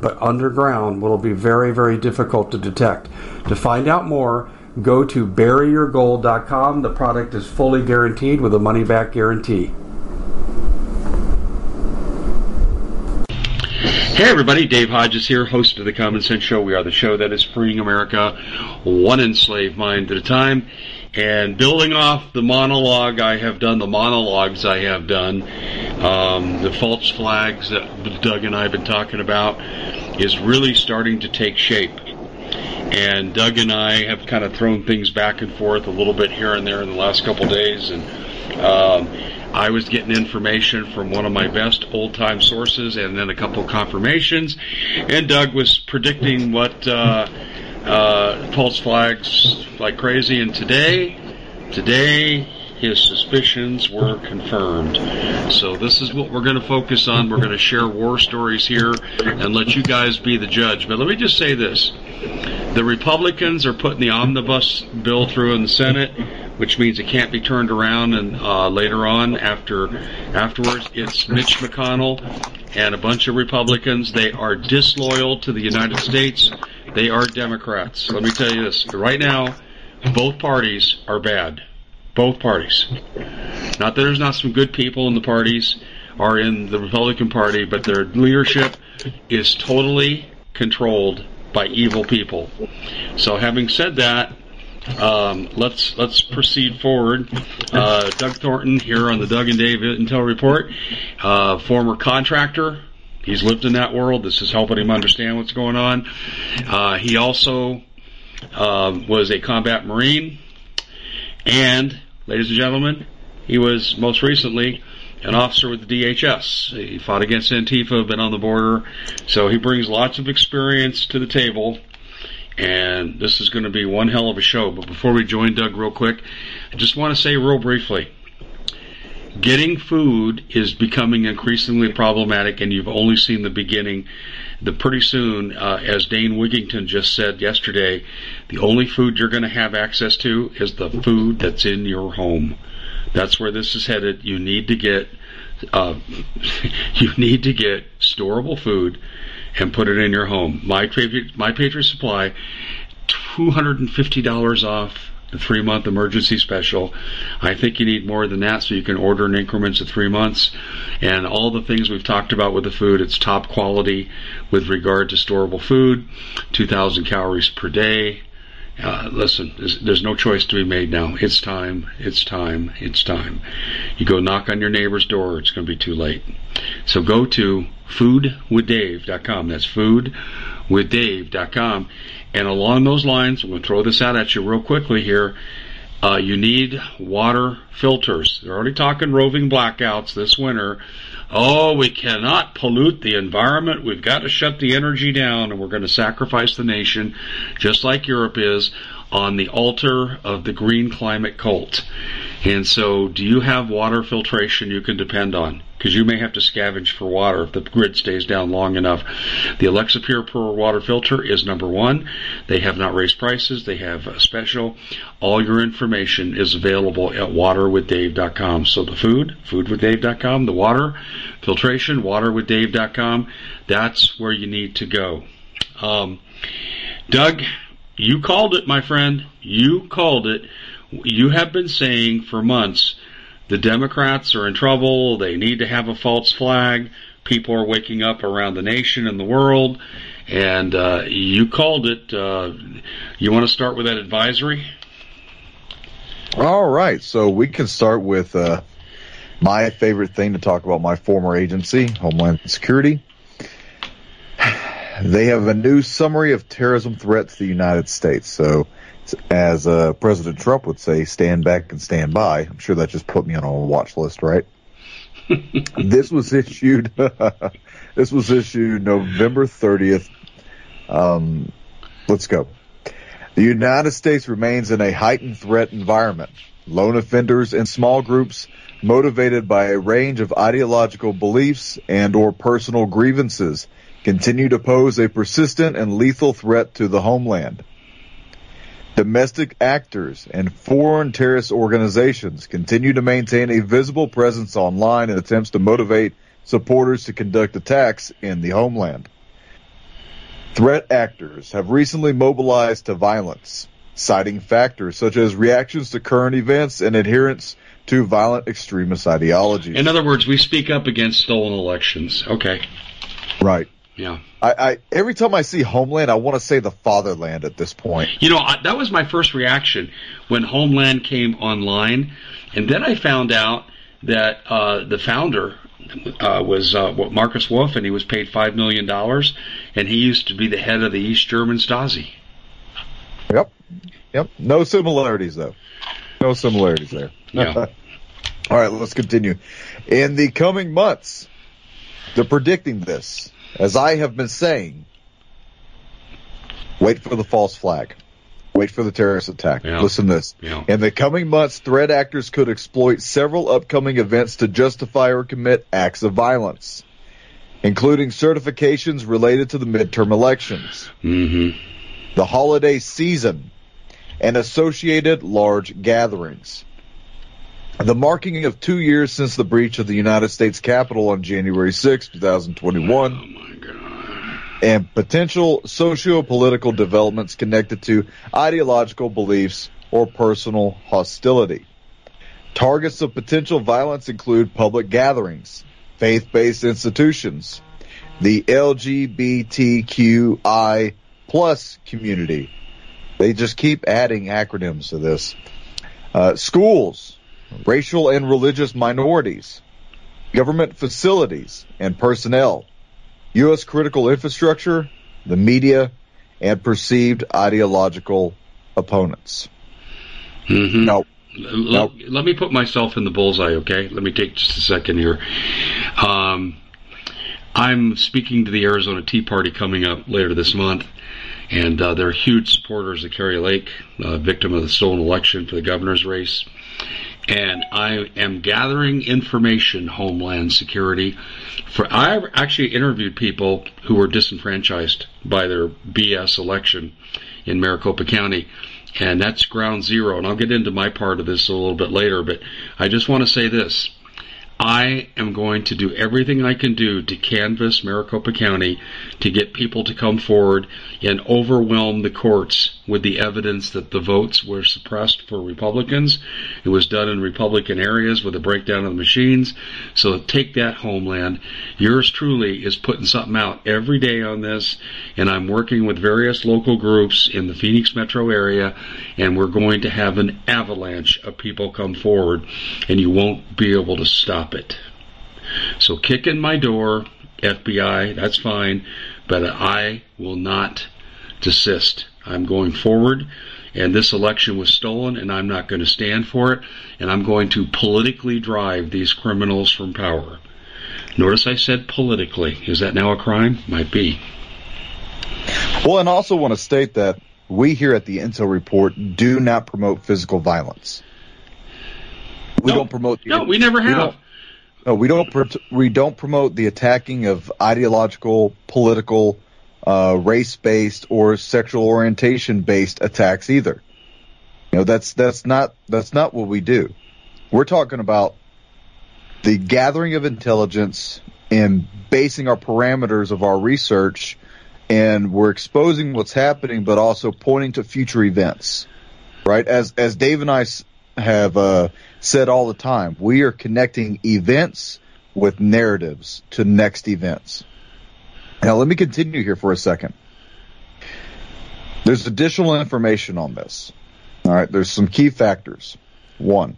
but underground will be very, very difficult to detect. To find out more, go to buryyourgold.com. The product is fully guaranteed with a money back guarantee. Hey everybody, Dave Hodges here, host of the Common Sense Show. We are the show that is freeing America one enslaved mind at a time. And building off the monologue I have done, the monologues I have done, um, the false flags that Doug and I have been talking about, is really starting to take shape. And Doug and I have kind of thrown things back and forth a little bit here and there in the last couple days. And um, I was getting information from one of my best old time sources and then a couple confirmations. And Doug was predicting what. Uh, uh, false flags like crazy. And today, today, his suspicions were confirmed. So this is what we're going to focus on. We're going to share war stories here and let you guys be the judge. But let me just say this. The Republicans are putting the omnibus bill through in the Senate, which means it can't be turned around and uh, later on after afterwards it's Mitch McConnell and a bunch of Republicans. They are disloyal to the United States. They are Democrats. Let me tell you this. Right now, both parties are bad. Both parties. Not that there's not some good people in the parties are in the Republican Party, but their leadership is totally controlled by evil people. So, having said that, um, let's let's proceed forward. Uh, Doug Thornton here on the Doug and Dave Intel Report, uh, former contractor, He's lived in that world. This is helping him understand what's going on. Uh, he also uh, was a combat marine, and, ladies and gentlemen, he was most recently an officer with the DHS. He fought against Antifa, been on the border, so he brings lots of experience to the table. And this is going to be one hell of a show. But before we join Doug, real quick, I just want to say real briefly getting food is becoming increasingly problematic, and you've only seen the beginning. The pretty soon, uh, as Dane Wigington just said yesterday, the only food you're going to have access to is the food that's in your home. That's where this is headed. You need to get uh, you need to get storable food and put it in your home. My Patriot, My Patriot Supply, two hundred and fifty dollars off the three month emergency special. I think you need more than that so you can order in increments of three months. And all the things we've talked about with the food, it's top quality with regard to storable food, 2,000 calories per day. Uh, listen, there's, there's, no choice to be made now. It's time. It's time. It's time. You go knock on your neighbor's door, it's going to be too late. So go to foodwithdave.com. That's foodwithdave.com and along those lines, I'm going to throw this out at you real quickly here. Uh, you need water filters. They're already talking roving blackouts this winter. Oh, we cannot pollute the environment. We've got to shut the energy down, and we're going to sacrifice the nation, just like Europe is, on the altar of the green climate cult. And so, do you have water filtration you can depend on? because you may have to scavenge for water if the grid stays down long enough. The Alexapure Pro water filter is number one. They have not raised prices. They have a special. All your information is available at waterwithdave.com. So the food, foodwithdave.com, the water, filtration, waterwithdave.com. That's where you need to go. Um, Doug, you called it, my friend. You called it. You have been saying for months the Democrats are in trouble. They need to have a false flag. People are waking up around the nation and the world. And uh, you called it. Uh, you want to start with that advisory? All right. So we can start with uh, my favorite thing to talk about my former agency, Homeland Security. They have a new summary of terrorism threats to the United States. So, as uh, President Trump would say, stand back and stand by. I'm sure that just put me on a watch list, right? this was issued. this was issued November 30th. Um, let's go. The United States remains in a heightened threat environment. Lone offenders and small groups motivated by a range of ideological beliefs and or personal grievances continue to pose a persistent and lethal threat to the homeland. Domestic actors and foreign terrorist organizations continue to maintain a visible presence online in attempts to motivate supporters to conduct attacks in the homeland. Threat actors have recently mobilized to violence, citing factors such as reactions to current events and adherence to violent extremist ideologies. In other words, we speak up against stolen elections. Okay. Right. Yeah. I, I every time I see Homeland, I want to say the fatherland at this point. You know, I, that was my first reaction when Homeland came online, and then I found out that uh, the founder uh, was uh, Markus Wolf, and he was paid five million dollars, and he used to be the head of the East German Stasi. Yep, yep. No similarities though. No similarities there. Yeah. All right, let's continue. In the coming months, they're predicting this. As I have been saying, wait for the false flag. Wait for the terrorist attack. Yeah. Listen to this. Yeah. In the coming months, threat actors could exploit several upcoming events to justify or commit acts of violence, including certifications related to the midterm elections, Mm-hmm. the holiday season, and associated large gatherings. The marking of two years since the breach of the United States Capitol on January 6, 2021, Oh and potential socio-political developments connected to ideological beliefs or personal hostility. Targets of potential violence include public gatherings, faith-based institutions, the LGBTQI plus community. They just keep adding acronyms to this. Uh, schools, racial and religious minorities, government facilities and personnel, U.S. critical infrastructure, the media, and perceived ideological opponents. Mm-hmm. Now, Now- let me put myself in the bullseye, okay? Let me take just a second here. Um, I'm speaking to the Arizona Tea Party coming up later this month, and uh, they're huge supporters of Kari Lake, uh, victim of the stolen election for the governor's race. And I am gathering information, Homeland Security. For I actually interviewed people who were disenfranchised by their BS election in Maricopa County, and that's ground zero. And I'll get into my part of this a little bit later, but I just want to say this. I am going to do everything I can do to canvass Maricopa County to get people to come forward and overwhelm the courts with the evidence that the votes were suppressed for Republicans. It was done in Republican areas with a breakdown of the machines. So take that homeland. Yours truly is putting something out every day on this, and I'm working with various local groups in the Phoenix metro area, and we're going to have an avalanche of people come forward, and you won't be able to stop it. So kick in my door, FBI, that's fine, but I will not desist. I'm going forward, and this election was stolen, and I'm not going to stand for it, and I'm going to politically drive these criminals from power. Notice I said politically. Is that now a crime? Might be. well, and I also want to state that we here at the Intel Report do not promote physical violence. We No. don't promote. No, we never have. No, we don't. pr- We don't promote the attacking of ideological, political, uh, race-based, or sexual orientation-based attacks either. You know, that's that's not that's not what we do. We're talking about the gathering of intelligence and basing our parameters of our research, and we're exposing what's happening, but also pointing to future events. Right? As as Dave and I have uh, said all the time, we are connecting events with narratives to next events. Now, let me continue here for a second. There's additional information on this. All right, there's some key factors. One,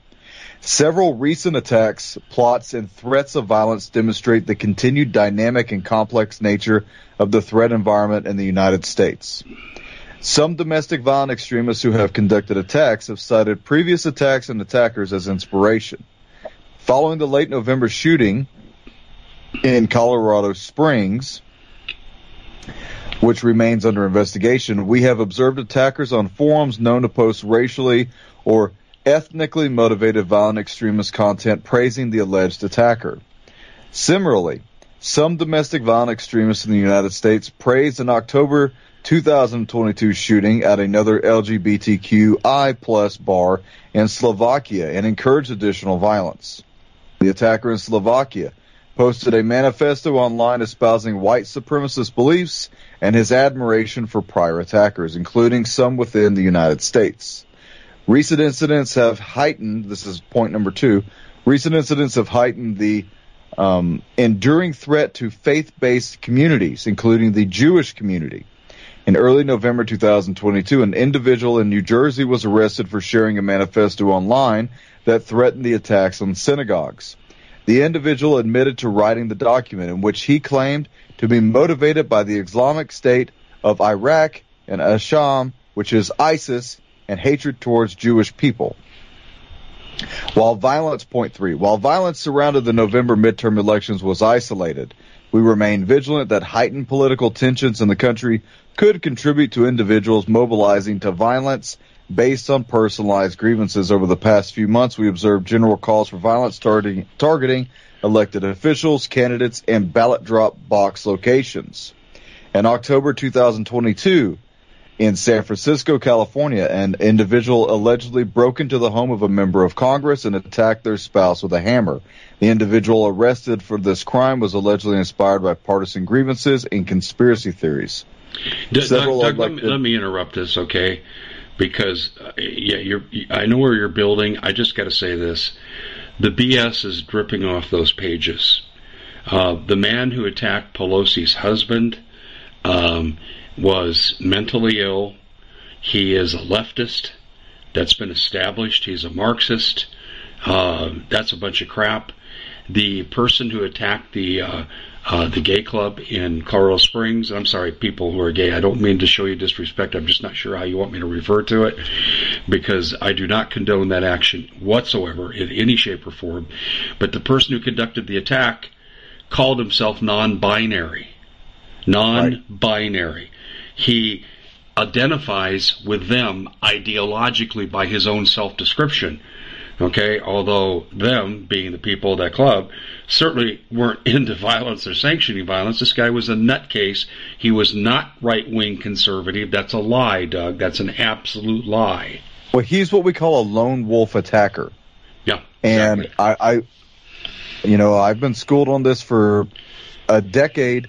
Several recent attacks, plots, and threats of violence demonstrate the continued dynamic and complex nature of the threat environment in the United States. Some domestic violent extremists who have conducted attacks have cited previous attacks and attackers as inspiration. Following the late November shooting in Colorado Springs, which remains under investigation, we have observed attackers on forums known to post racially or ethnically motivated violent extremist content praising the alleged attacker. Similarly, some domestic violent extremists in the United States praised an October 2022 shooting at another LGBTQI plus bar in Slovakia and encouraged additional violence. The attacker in Slovakia posted a manifesto online espousing white supremacist beliefs and his admiration for prior attackers, including some within the United States. Recent incidents have heightened, this is point number two, recent incidents have heightened the um, enduring threat to faith-based communities, including the Jewish community. In early November 2022, an individual in New Jersey was arrested for sharing a manifesto online that threatened the attacks on synagogues. The individual admitted to writing the document in which he claimed to be motivated by the Islamic State of Iraq and ash-Sham, which is ISIS, and hatred towards Jewish people. While violence, point three, while violence surrounded the November midterm elections was isolated, we remain vigilant that heightened political tensions in the country could contribute to individuals mobilizing to violence based on personalized grievances. Over the past few months, we observed general calls for violence targeting, targeting elected officials, candidates, and ballot drop box locations. In October 2022, in San Francisco, California, an individual allegedly broke into the home of a member of Congress and attacked their spouse with a hammer. The individual arrested for this crime was allegedly inspired by partisan grievances and conspiracy theories. D- Doug, Doug let, me, let, me, interrupt this, okay? Because uh, yeah. I know where you're building. I just got to say this: the BS is dripping off those pages. Uh, the man who attacked Pelosi's husband. Um, was mentally ill. He is a leftist. That's been established. He's a Marxist. Uh, that's a bunch of crap. The person who attacked the uh, uh, the gay club in Colorado Springs. I'm sorry, people who are gay. I don't mean to show you disrespect. I'm just not sure how you want me to refer to it because I do not condone that action whatsoever in any shape or form. But the person who conducted the attack called himself non-binary. Non-binary he identifies with them ideologically by his own self description. Okay, although them, being the people of that club, certainly weren't into violence or sanctioning violence. This guy was a nutcase. He was not right wing conservative. That's a lie, Doug. That's an absolute lie. Well, he's what we call a lone wolf attacker. Yeah. And exactly. I, I, you know, I've been schooled on this for a decade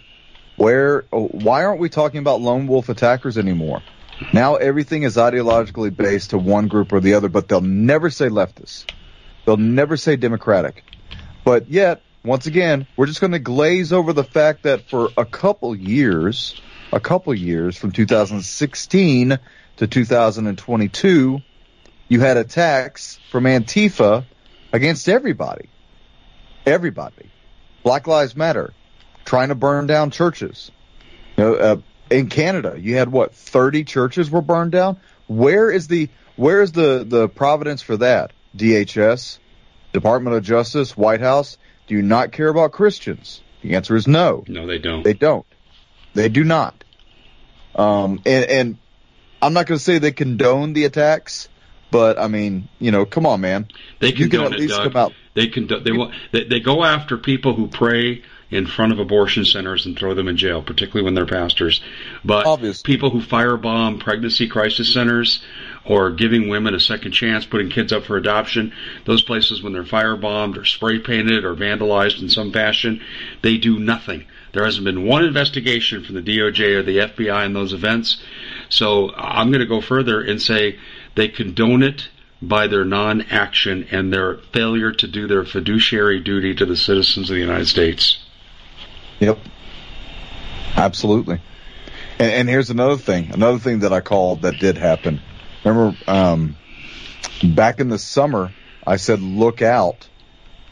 where, oh, why aren't we talking about lone wolf attackers anymore? Now everything is ideologically based to one group or the other, but they'll never say leftist. They'll never say democratic. But yet, once again, we're just going to glaze over the fact that for a couple years, a couple years from 2016 to 2022, you had attacks from Antifa against everybody. Everybody. Black Lives Matter trying to burn down churches. You know, uh, in Canada, you had what thirty churches were burned down. Where is the where is the the providence for that? DHS, Department of Justice, White House. Do you not care about Christians? The answer is no. No, they don't. They don't. They do not. Um, and, and I'm not going to say they condone the attacks, but I mean, you know, come on, man. They condone you can at least it, Doug. Come out. They can. They, they they go after people who pray in front of abortion centers and throw them in jail, particularly when they're pastors. But Obviously. people who firebomb pregnancy crisis centers or giving women a second chance, putting kids up for adoption, those places when they're firebombed or spray painted or vandalized in some fashion, they do nothing. There hasn't been one investigation from the DOJ or the FBI in those events. So I'm going to go further and say they condone it by their non-action and their failure to do their fiduciary duty to the citizens of the United States. Yep. Absolutely. And, and, here's another thing, another thing that I called that did happen. Remember, um, back in the summer, I said, look out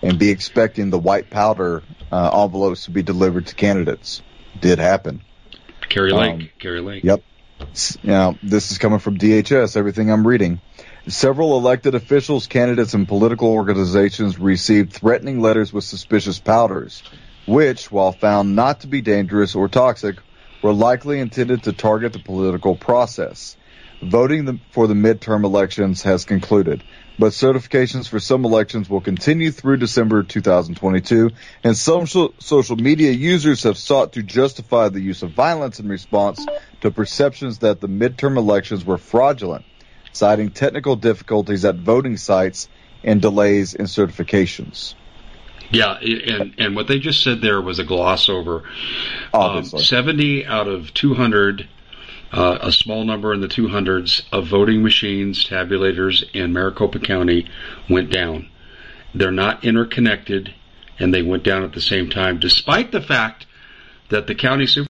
and be expecting the white powder uh, envelopes to be delivered to candidates. Did happen. Kari Lake. Um, Kari Lake. Yep. Now, this is coming from DHS, everything I'm reading. Several elected officials, candidates, and political organizations received threatening letters with suspicious powders, which, while found not to be dangerous or toxic, were likely intended to target the political process. Voting for the midterm elections has concluded, but certifications for some elections will continue through December 2022, and social, social media users have sought to justify the use of violence in response to perceptions that the midterm elections were fraudulent, citing technical difficulties at voting sites and delays in certifications. Yeah, and and what they just said there was a gloss over. Um, Seventy out of two hundred uh, a small number in the 200s of voting machines, tabulators in Maricopa County went down. They're not interconnected, and they went down at the same time, despite the fact that the county super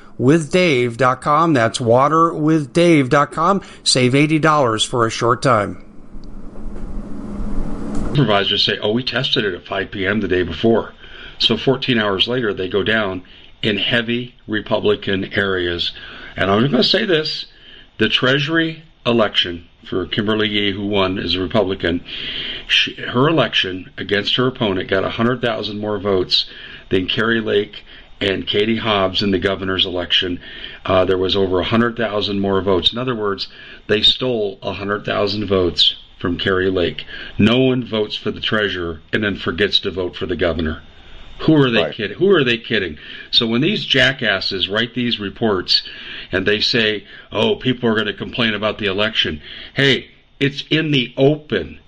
waterwithdave.com. That's waterwithdave.com. Save $80 for a short time. Supervisors say, oh, we tested it at 5 p.m. the day before. So 14 hours later, they go down in heavy Republican areas. And I'm going to say this the Treasury election for Kimberly Yee, who won as a Republican, she, her election against her opponent got 100,000 more votes than Kari Lake and Katie Hobbs in the governor's election, uh, there was over 100,000 more votes. In other words, they stole 100,000 votes from Kari Lake. No one votes for the treasurer and then forgets to vote for the governor. Who are they right. kidding? Who are they kidding? So when these jackasses write these reports and they say, "Oh, people are going to complain about the election," hey, it's in the open.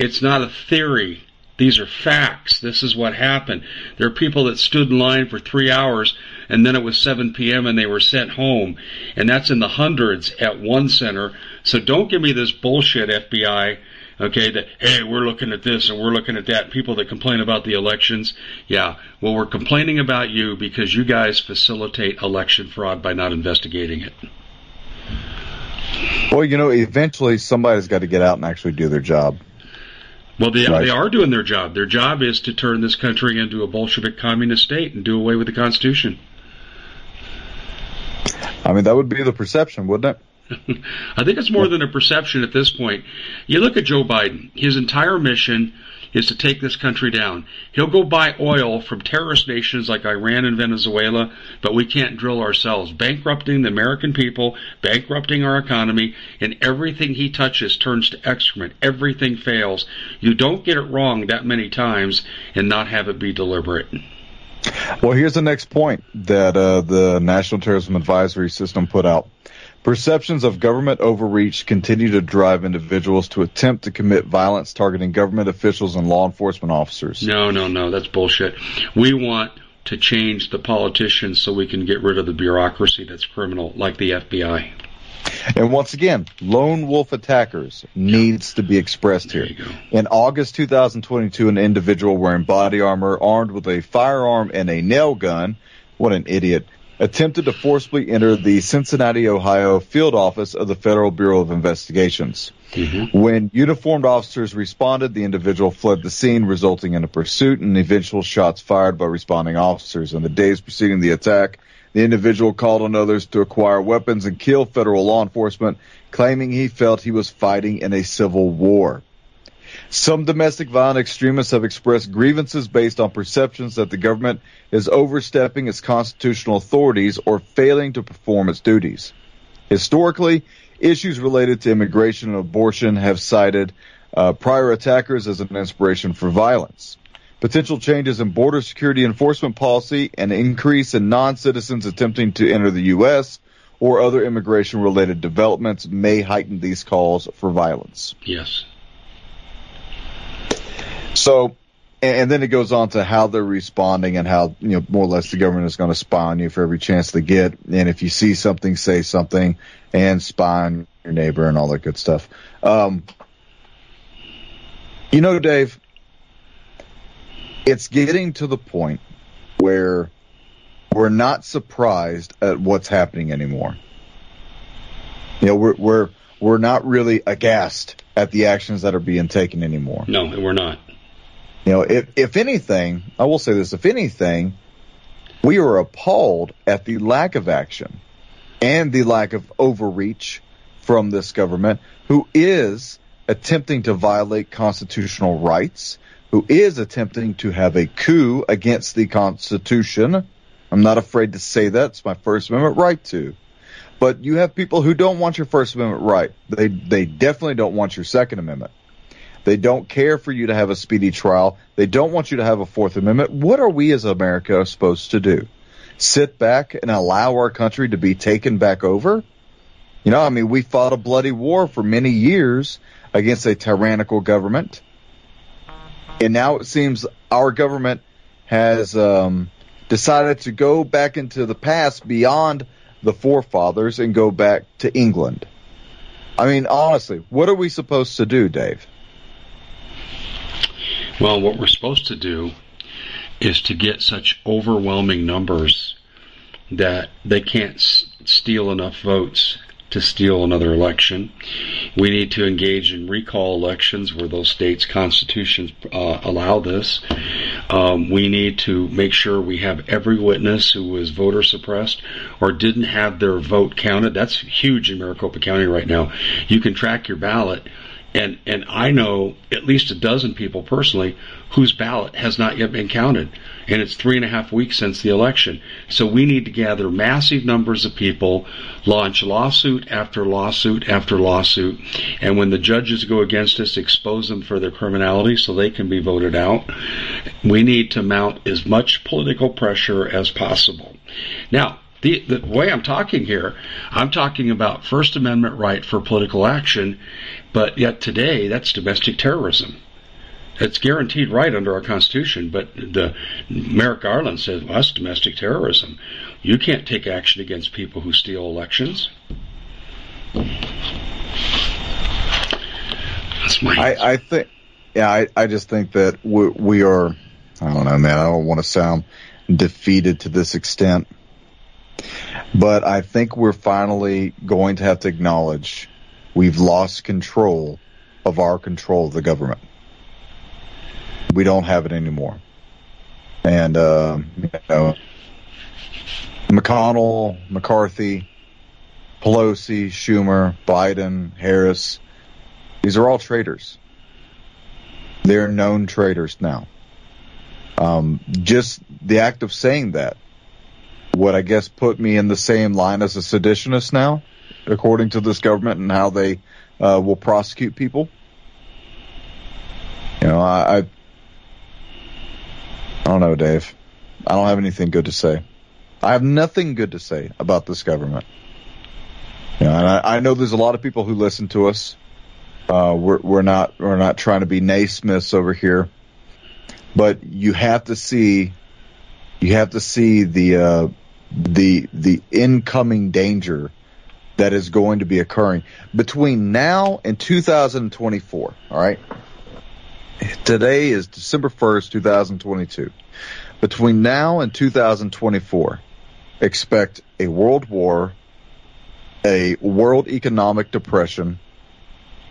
It's not a theory. These are facts. This is what happened. There are people that stood in line for three hours and then it was 7 p.m. and they were sent home. And that's in the hundreds at one center. So don't give me this bullshit, FBI. Okay, that, hey, we're looking at this and we're looking at that. People that complain about the elections. Yeah, well, we're complaining about you because you guys facilitate election fraud by not investigating it. Well, you know, eventually somebody's got to get out and actually do their job. Well, they, Right. they are doing their job. Their job is to turn this country into a Bolshevik communist state and do away with the Constitution. I mean, that would be the perception, wouldn't it? I think it's more than a perception at this point. You look at Joe Biden, his entire mission is to take this country down. He'll go buy oil from terrorist nations like Iran and Venezuela, but we can't drill ourselves, bankrupting the American people, bankrupting our economy, and everything he touches turns to excrement. Everything fails. You don't get it wrong that many times and not have it be deliberate. Well, here's the next point that uh, the National Terrorism Advisory System put out. Perceptions of government overreach continue to drive individuals to attempt to commit violence targeting government officials and law enforcement officers. No, no, no, that's bullshit. We want to change the politicians so we can get rid of the bureaucracy that's criminal, like the FBI. And once again, lone wolf attackers needs to be expressed There here. In August 2022, an individual wearing body armor, armed with a firearm and a nail gun, what an idiot, attempted to forcibly enter the Cincinnati, Ohio field office of the Federal Bureau of Investigations. Mm-hmm. When uniformed officers responded, the individual fled the scene, resulting in a pursuit and eventual shots fired by responding officers. In the days preceding the attack, the individual called on others to acquire weapons and kill federal law enforcement, claiming he felt he was fighting in a civil war. Some domestic violent extremists have expressed grievances based on perceptions that the government is overstepping its constitutional authorities or failing to perform its duties. Historically, issues related to immigration and abortion have cited uh, prior attackers as an inspiration for violence. Potential changes in border security enforcement policy and increase in non-citizens attempting to enter the U.S. or other immigration related developments may heighten these calls for violence. Yes. So, and, then it goes on to how they're responding and how, you know, more or less the government is going to spy on you for every chance they get. And if you see something, say something and spy on your neighbor and all that good stuff. Um, you know, Dave, it's getting to the point where we're not surprised at what's happening anymore. You know, we're, we're, we're not really aghast at the actions that are being taken anymore. No, we're not. You know, if, if anything, I will say this, if anything, we are appalled at the lack of action and the lack of overreach from this government who is attempting to violate constitutional rights, who is attempting to have a coup against the Constitution. I'm not afraid to say that. It's my First Amendment right to. But you have people who don't want your First Amendment right. They, they definitely don't want your Second Amendment. They don't care for you to have a speedy trial. They don't want you to have a Fourth Amendment. What are we as America supposed to do? Sit back and allow our country to be taken back over? You know, I mean, we fought a bloody war for many years against a tyrannical government. And now it seems our government has um, decided to go back into the past beyond the forefathers and go back to England. I mean, honestly, what are we supposed to do, Dave? Well, what we're supposed to do is to get such overwhelming numbers that they can't s- steal enough votes to steal another election. We need to engage in recall elections where those states' constitutions uh, allow this. Um, we need to make sure we have every witness who was voter suppressed or didn't have their vote counted. That's huge in Maricopa County right now. You can track your ballot and and I know at least a dozen people personally whose ballot has not yet been counted, and it's three and a half weeks since the election. So we need to gather massive numbers of people, launch lawsuit after lawsuit after lawsuit, and when the judges go against us, expose them for their criminality so they can be voted out. We need to mount as much political pressure as possible. Now, the, the way I'm talking here, I'm talking about First Amendment right for political action, but yet today that's domestic terrorism. It's guaranteed right under our Constitution, but the Merrick Garland says well, that's domestic terrorism. You can't take action against people who steal elections. That's my I, I think, yeah, I, I just think that we, we are, I don't know, man, I don't want to sound defeated to this extent, but I think we're finally going to have to acknowledge we've lost control of our control of the government. We don't have it anymore. And, uh, you know, McConnell, McCarthy, Pelosi, Schumer, Biden, Harris, these are all traitors. They're known traitors now. Um, just the act of saying that would, I guess, put me in the same line as a seditionist now, according to this government and how they uh, will prosecute people. You know, I, I, I don't know, Dave. I don't have anything good to say. I have nothing good to say about this government. You know, and I, I know there's a lot of people who listen to us. Uh, we're, we're not we're not trying to be naysmiths over here, but you have to see you have to see the uh, the the incoming danger that is going to be occurring between now and 2024. All right. Today is December 1st, 2022. Between now and 2024, expect a world war, a world economic depression,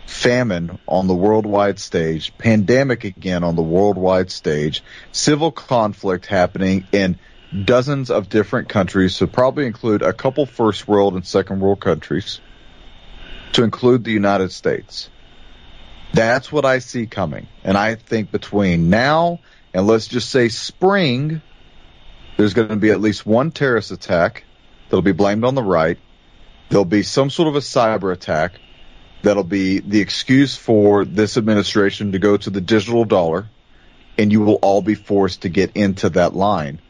famine on the worldwide stage, pandemic again on the worldwide stage, civil conflict happening in dozens of different countries, so probably include a couple first world and second world countries, to include the United States. That's what I see coming. And I think between now and let's just say spring, there's going to be at least one terrorist attack that'll be blamed on the right. There'll be some sort of a cyber attack that'll be the excuse for this administration to go to the digital dollar and you will all be forced to get into that line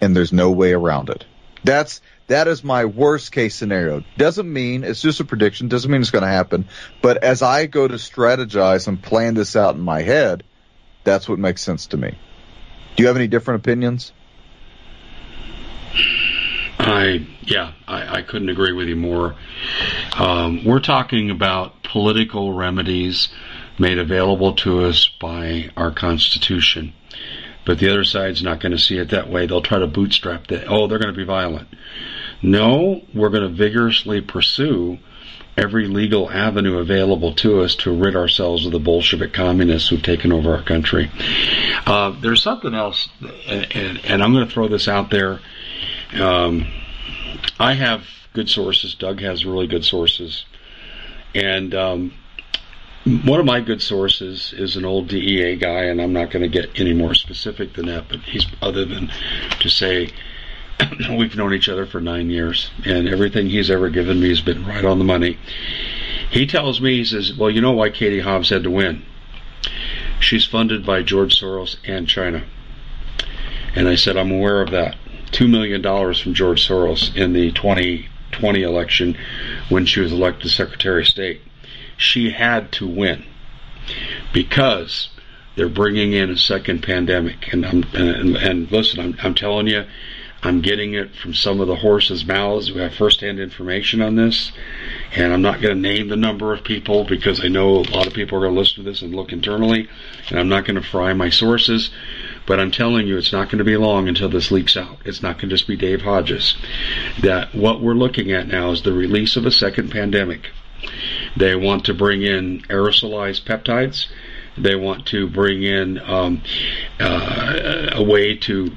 and there's no way around it. That's that is my worst case scenario. Doesn't mean it's just a prediction, doesn't mean it's going to happen, but as I go to strategize and plan this out in my head, that's what makes sense to me. Do you have any different opinions? I yeah, I, I couldn't agree with you more. Um, we're talking about political remedies made available to us by our Constitution. But the other side's not going to see it that way. They'll try to bootstrap that. Oh, they're going to be violent. No, we're going to vigorously pursue every legal avenue available to us to rid ourselves of the Bolshevik communists who've taken over our country. Uh, there's something else, and, and, and, I'm going to throw this out there. Um, I have good sources. Doug has really good sources. And um, one of my good sources is an old DEA guy, and I'm not going to get any more specific than that, but he's other than to say we've known each other for nine years, and everything he's ever given me has been right on the money. He tells me, he says, Well, you know why Katie Hobbs had to win? She's funded by George Soros and China. And I said, I'm aware of that. $2 million from George Soros in the 2020 election when she was elected Secretary of State she had to win because they're bringing in a second pandemic. And I'm, and, and listen, I'm, I'm telling you, I'm getting it from some of the horses' mouths who have firsthand information on this. And I'm not going to name the number of people because I know a lot of people are going to listen to this and look internally. And I'm not going to fry my sources. But I'm telling you, it's not going to be long until this leaks out. It's not going to just be Dave Hodges. That what we're looking at now is the release of a second pandemic. They want to bring in aerosolized peptides. They want to bring in um, uh, a way to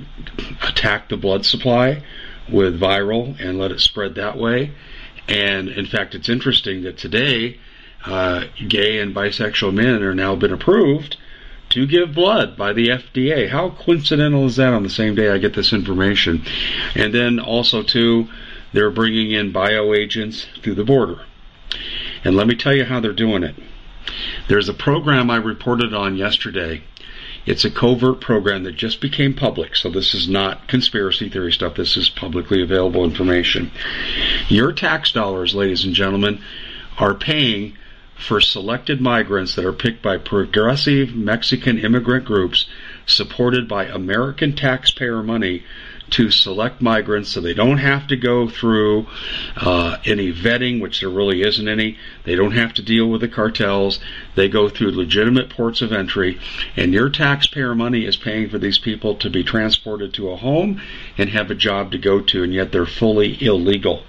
attack the blood supply with viral and let it spread that way. And in fact, it's interesting that today, uh, gay and bisexual men are now been approved to give blood by the FDA. How coincidental is that on the same day I get this information? And then also, too, they're bringing in bioagents through the border. And let me tell you how they're doing it. There's a program I reported on yesterday. It's a covert program that just became public, so this is not conspiracy theory stuff. This is publicly available information. Your tax dollars, ladies and gentlemen, are paying for selected migrants that are picked by progressive Mexican immigrant groups supported by American taxpayer money to select migrants so they don't have to go through uh, any vetting, which there really isn't any. They don't have to deal with the cartels. They go through legitimate ports of entry, and your taxpayer money is paying for these people to be transported to a home and have a job to go to, and yet they're fully illegal.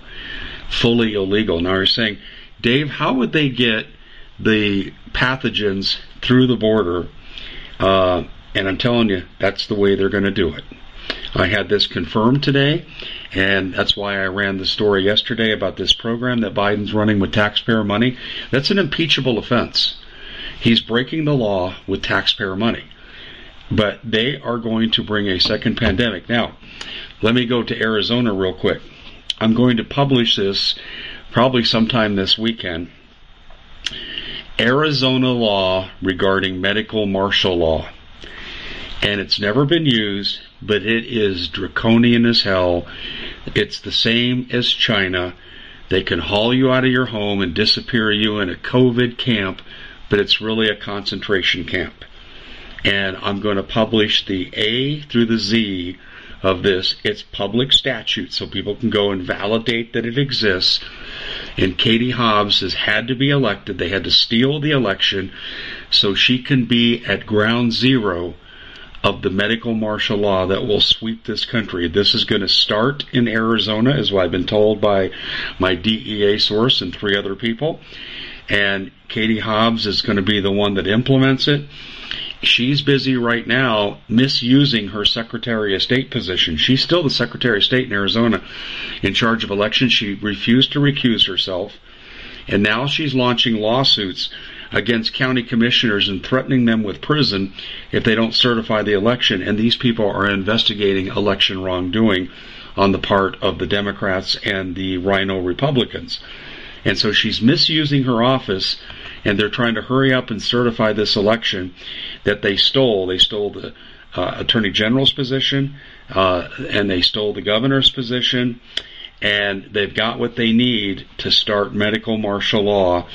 Fully illegal. Now you're saying, Dave, how would they get the pathogens through the border uh, And I'm telling you, that's the way they're going to do it. I had this confirmed today, and that's why I ran the story yesterday about this program that Biden's running with taxpayer money. That's an impeachable offense. He's breaking the law with taxpayer money. But they are going to bring a second pandemic. Now, let me go to Arizona real quick. I'm going to publish this probably sometime this weekend. Arizona law regarding medical martial law. And it's never been used, but it is draconian as hell. It's the same as China. They can haul you out of your home and disappear you in a COVID camp, but it's really a concentration camp. And I'm going to publish the A through the Z of this. It's public statute, so people can go and validate that it exists. And Katie Hobbs has had to be elected. They had to steal the election so she can be at ground zero of the medical martial law that will sweep this country. This is going to start in Arizona, as I've been told by my DEA source and three other people. And Katie Hobbs is going to be the one that implements it. She's busy right now misusing her Secretary of State position. She's still the Secretary of State in Arizona in charge of elections. She refused to recuse herself. And now she's launching lawsuits against county commissioners and threatening them with prison if they don't certify the election. And these people are investigating election wrongdoing on the part of the Democrats and the RINO Republicans. And so she's misusing her office and they're trying to hurry up and certify this election that they stole. They stole the uh, attorney general's position, uh, and they stole the governor's position, and they've got what they need to start medical martial law,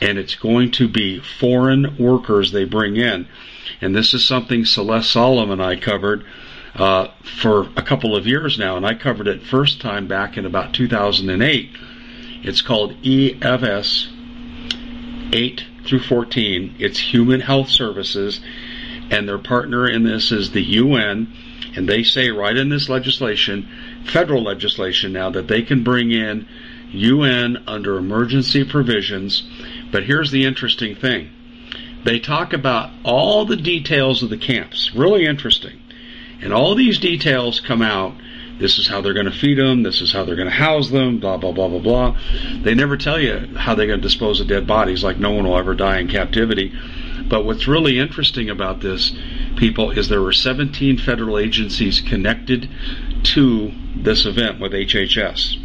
and it's going to be foreign workers they bring in. And this is something Celeste Solomon and I covered uh, for a couple of years now, and I covered it first time back in about 2008. It's called EFS 8 through 14. It's Human Health Services, and their partner in this is the UN, and they say right in this legislation, federal legislation now, that they can bring in UN under emergency provisions. But here's the interesting thing. They talk about all the details of the camps. Really interesting. And all these details come out this is how they're going to feed them. This is how they're going to house them. Blah blah blah blah blah. They never tell you how they're going to dispose of dead bodies. Like no one will ever die in captivity. But what's really interesting about this, people, is there were 17 federal agencies connected to this event with HHS,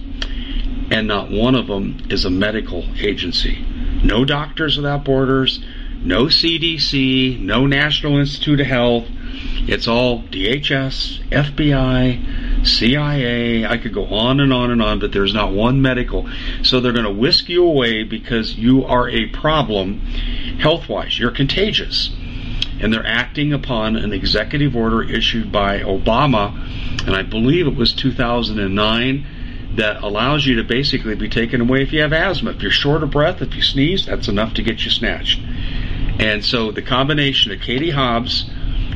and not one of them is a medical agency. No Doctors Without Borders, no CDC, no National Institute of Health. It's all DHS, FBI, CIA, I could go on and on and on, but there's not one medical. So they're going to whisk you away because you are a problem health wise. You're contagious. And they're acting upon an executive order issued by Obama, and I believe it was 2009, that allows you to basically be taken away if you have asthma. If you're short of breath, if you sneeze, that's enough to get you snatched. And so the combination of Katie Hobbs,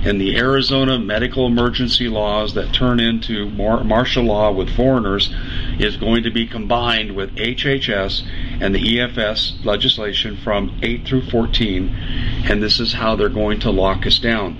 and the Arizona medical emergency laws that turn into mar- martial law with foreigners is going to be combined with HHS and the EFS legislation from 8 through 14, and this is how they're going to lock us down.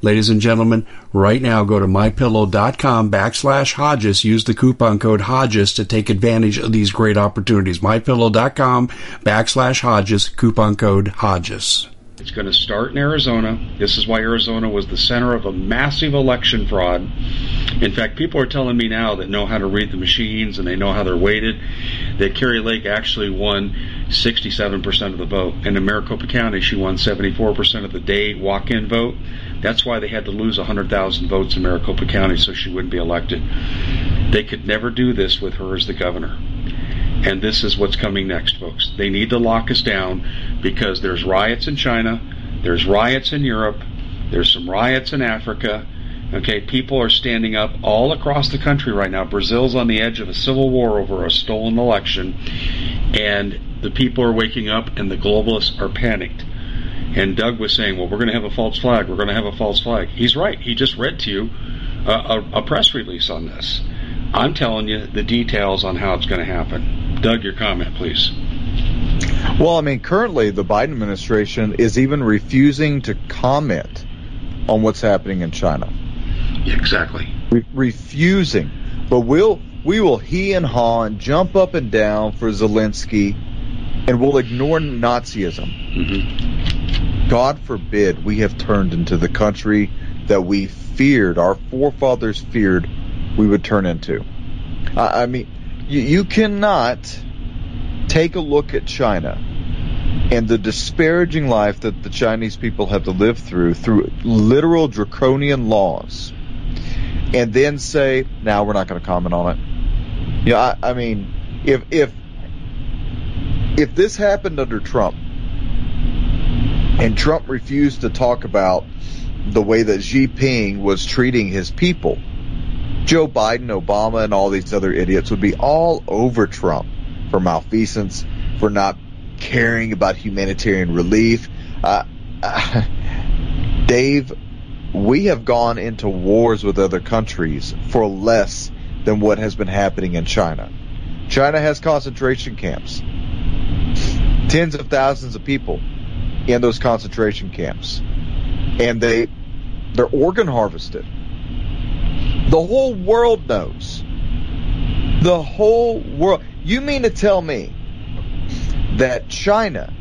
Ladies and gentlemen, right now go to mypillow.com backslash Hodges. Use the coupon code Hodges to take advantage of these great opportunities. Mypillow.com backslash Hodges, coupon code Hodges. It's going to start in Arizona. This is why Arizona was the center of a massive election fraud. In fact, people are telling me now that know how to read the machines and they know how they're weighted that Kari Lake actually won 67% of the vote. And in Maricopa County, she won 74% of the day walk in vote. That's why they had to lose 100,000 votes in Maricopa County so she wouldn't be elected. They could never do this with her as the governor. And this is what's coming next, folks. They need to lock us down because there's riots in China, there's riots in Europe, there's some riots in Africa, Okay, people are standing up all across the country right now. Brazil's on the edge of a civil war over a stolen election, and the people are waking up, and the globalists are panicked. And Doug was saying, "Well, we're going to have a false flag. We're going to have a false flag." He's right. He just read to you a, a, a press release on this. I'm telling you the details on how it's going to happen. Doug, your comment, please. Well, I mean, currently the Biden administration is even refusing to comment on what's happening in China. Exactly. Re- refusing. But we'll we will he and haw and jump up and down for Zelensky, and we'll ignore Nazism. Mm-hmm. God forbid we have turned into the country that we feared, our forefathers feared, we would turn into. I, I mean, you, you cannot take a look at China and the disparaging life that the Chinese people have to live through through literal draconian laws and then say, now we're not going to comment on it. Yeah, I, I mean, if, if, if this happened under Trump and Trump refused to talk about the way that Xi Jinping was treating his people, Joe Biden, Obama, and all these other idiots would be all over Trump for malfeasance, for not caring about humanitarian relief. Uh, uh, Dave, we have gone into wars with other countries for less than what has been happening in China. China has concentration camps. Tens of thousands of people in those concentration camps. And they they're organ harvested. The whole world knows. The whole world. You mean to tell me that China,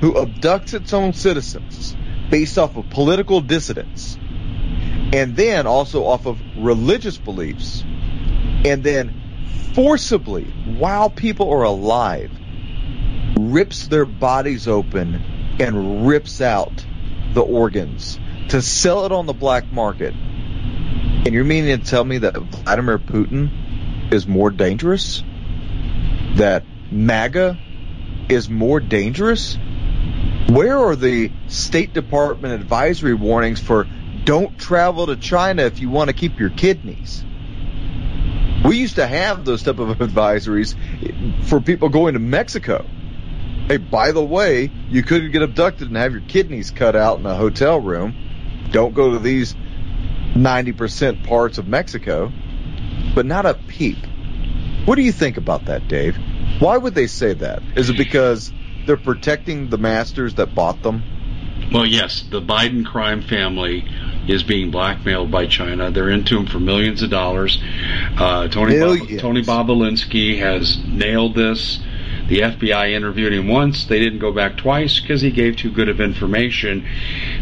who abducts its own citizens based off of political dissidence, and then also off of religious beliefs, and then forcibly, while people are alive, rips their bodies open and rips out the organs to sell it on the black market. And you're meaning to tell me that Vladimir Putin is more dangerous? That MAGA is more dangerous? Where are the State Department advisory warnings for don't travel to China if you want to keep your kidneys? We used to have those type of advisories for people going to Mexico. Hey, by the way, you could get abducted and have your kidneys cut out in a hotel room. Don't go to these 90% parts of Mexico. But not a peep. What do you think about that, Dave? Why would they say that? Is it because they're protecting the masters that bought them? Well, yes, the Biden crime family is being blackmailed by China. They're into him for millions of dollars. Uh, Tony Bob, Tony Bobulinski has nailed this. The FBI interviewed him once. They didn't go back twice because he gave too good of information.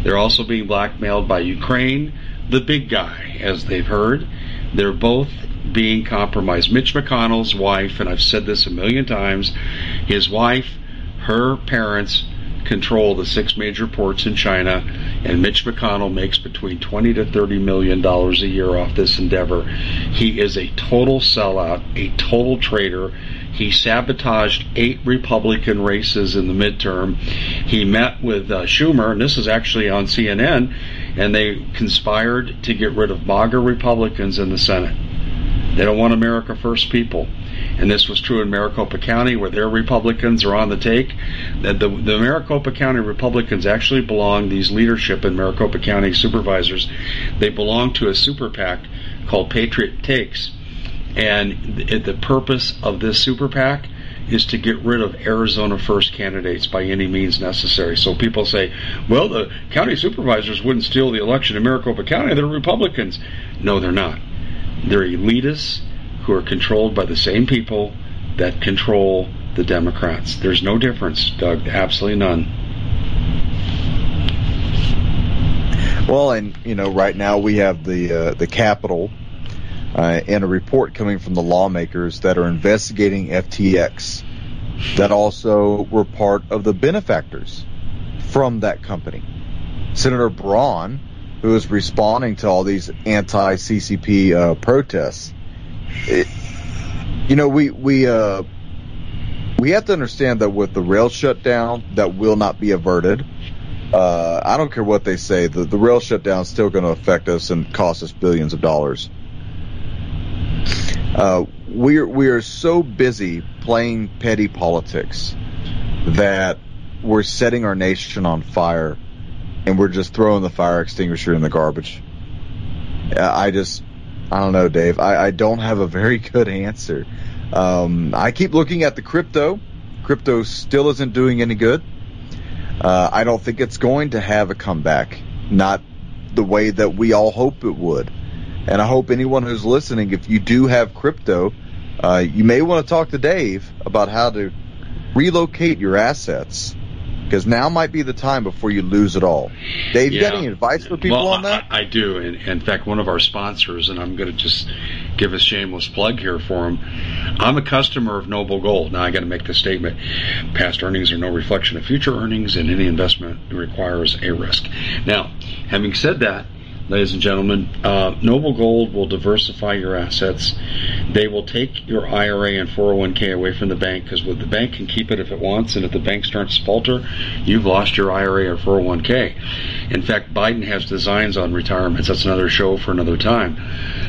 They're also being blackmailed by Ukraine, the big guy, as they've heard. They're both being compromised. Mitch McConnell's wife, and I've said this a million times, his wife, her parents control the six major ports in China, and Mitch McConnell makes between 20 to 30 million dollars a year off this endeavor. He is a total sellout, a total traitor. He sabotaged eight Republican races in the midterm. He met with uh, Schumer, and this is actually on CNN, and they conspired to get rid of MAGA Republicans in the Senate. They don't want America First people. And this was true in Maricopa County, where their Republicans are on the take. That the, the Maricopa County Republicans actually belong, these leadership in Maricopa County supervisors, they belong to a super PAC called Patriot Takes. And the, the purpose of this super PAC is to get rid of Arizona First candidates by any means necessary. So people say, well, the county supervisors wouldn't steal the election in Maricopa County. They're Republicans. No, they're not. They're elitists who are controlled by the same people that control the Democrats. There's no difference, Doug. Absolutely none. Well, and you know, right now we have the uh, the Capitol uh, and a report coming from the lawmakers that are investigating FTX that also were part of the benefactors from that company. Senator Braun who is responding to all these anti CCP uh, protests. It, you know, we we uh, we have to understand that with the rail shutdown, that will not be averted. uh, I don't care what they say. The the rail shutdown is still going to affect us and cost us billions of dollars. Uh, we're we are so busy playing petty politics that we're setting our nation on fire, and we're just throwing the fire extinguisher in the garbage. I just, I don't know, Dave. I, I don't have a very good answer. Um, I keep looking at the crypto. Crypto still isn't doing any good. Uh, I don't think it's going to have a comeback. Not the way that we all hope it would. And I hope anyone who's listening, if you do have crypto, uh, you may want to talk to Dave about how to relocate your assets because now might be the time before you lose it all. Dave, yeah. you got any advice for people well, on that? I, I do. In, in, fact, one of our sponsors, and I'm going to just give a shameless plug here for him. I'm a customer of Noble Gold. Now, I got to make this statement: past earnings are no reflection of future earnings, and any investment requires a risk. Now, having said that, ladies and gentlemen. Uh, Noble Gold will diversify your assets. They will take your IRA and 401k away from the bank because the bank can keep it if it wants, and if the bank starts to falter, you've lost your IRA or 401k. In fact, Biden has designs on retirements. That's another show for another time.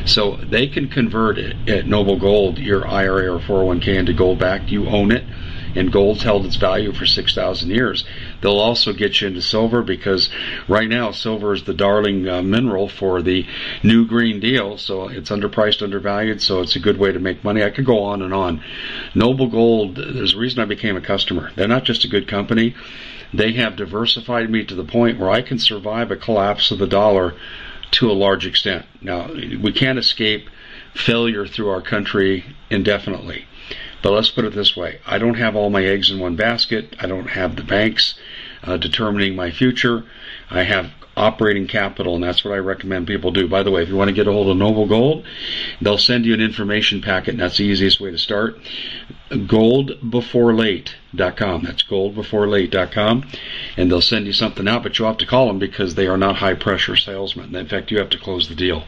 So they can convert it at Noble Gold your IRA or 401k into gold backed. You own it and gold's held its value for 6,000 years. They'll also get you into silver because right now silver is the darling uh, mineral for the new Green Deal. So it's underpriced, undervalued. So it's a good way to make money. I could go on and on. Noble Gold, there's a reason I became a customer. They're not just a good company. They have diversified me to the point where I can survive a collapse of the dollar to a large extent. Now, we can't escape failure through our country indefinitely. But let's put it this way I don't have all my eggs in one basket. I don't have the banks uh, determining my future. I have operating capital, and that's what I recommend people do. By the way, if you want to get a hold of Noble Gold, they'll send you an information packet, and that's the easiest way to start. Goldbeforelate.com. That's goldbeforelate.com, and they'll send you something out, but you'll have to call them because they are not high pressure salesmen. In fact, you have to close the deal.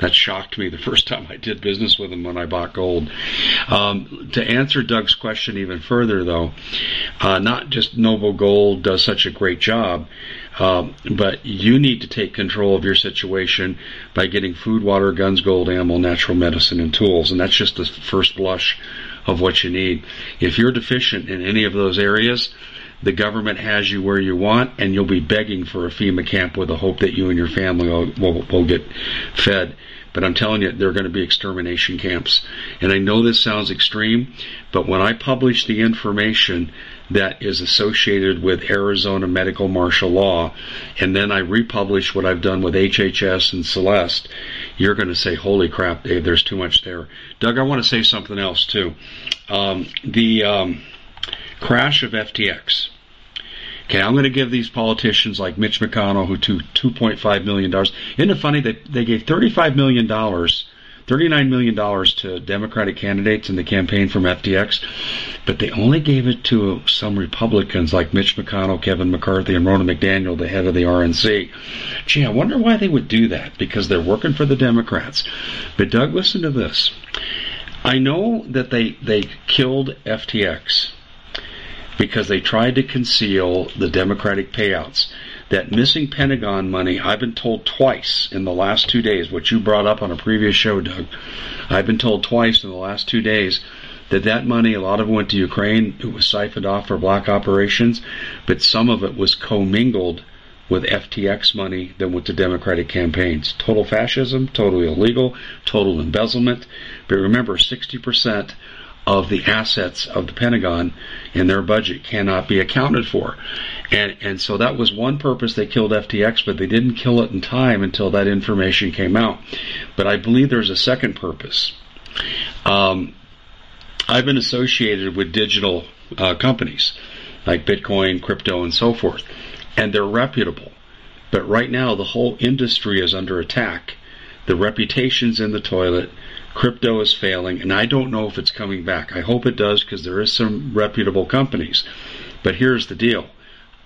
That shocked me the first time I did business with them when I bought gold. Um, to answer Doug's question even further, though, uh, not just Noble Gold does such a great job. Um, but you need to take control of your situation by getting food, water, guns, gold, ammo, natural medicine, and tools. And that's just the first blush of what you need. If you're deficient in any of those areas, the government has you where you want, and you'll be begging for a FEMA camp with the hope that you and your family will, will, will get fed. But I'm telling you, there are going to be extermination camps. And I know this sounds extreme, but when I publish the information that is associated with Arizona medical martial law, and then I republish what I've done with HHS and Celeste, you're going to say, "Holy crap, Dave! There's too much there." Doug, I want to say something else too. Um, the um, crash of FTX. Okay, I'm going to give these politicians like Mitch McConnell, who took 2.5 million dollars. Isn't it funny that they gave 35 million dollars $39 million to Democratic candidates in the campaign from FTX, but they only gave it to some Republicans like Mitch McConnell, Kevin McCarthy, and Ronna McDaniel, the head of the RNC. Gee, I wonder why they would do that, because they're working for the Democrats. But Doug, listen to this. I know that they, they killed FTX because they tried to conceal the Democratic payouts that missing Pentagon money, I've been told twice in the last two days, what you brought up on a previous show, Doug. I've been told twice in the last two days that that money, a lot of it went to Ukraine. It was siphoned off for black operations, but some of it was commingled with FTX money that went to Democratic campaigns. Total fascism, totally illegal, total embezzlement. But remember, 60% of the assets of the Pentagon in their budget cannot be accounted for. And, and so that was one purpose they killed FTX, but they didn't kill it in time until that information came out. But I believe there's a second purpose. Um, I've been associated with digital uh, companies like Bitcoin, crypto, and so forth, and they're reputable. But right now, the whole industry is under attack. The reputation's in the toilet crypto is failing, and I don't know if it's coming back. I hope it does because there is some reputable companies. But here's the deal.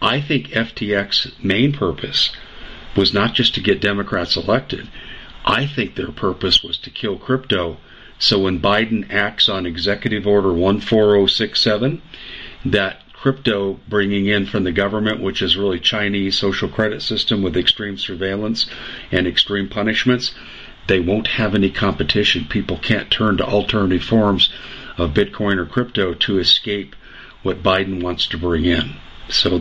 I think FTX's main purpose was not just to get Democrats elected. I think their purpose was to kill crypto. So when Biden acts on Executive Order 14067, that crypto bringing in from the government, which is really Chinese social credit system with extreme surveillance and extreme punishments, they won't have any competition. People can't turn to alternative forms of Bitcoin or crypto to escape what Biden wants to bring in. So,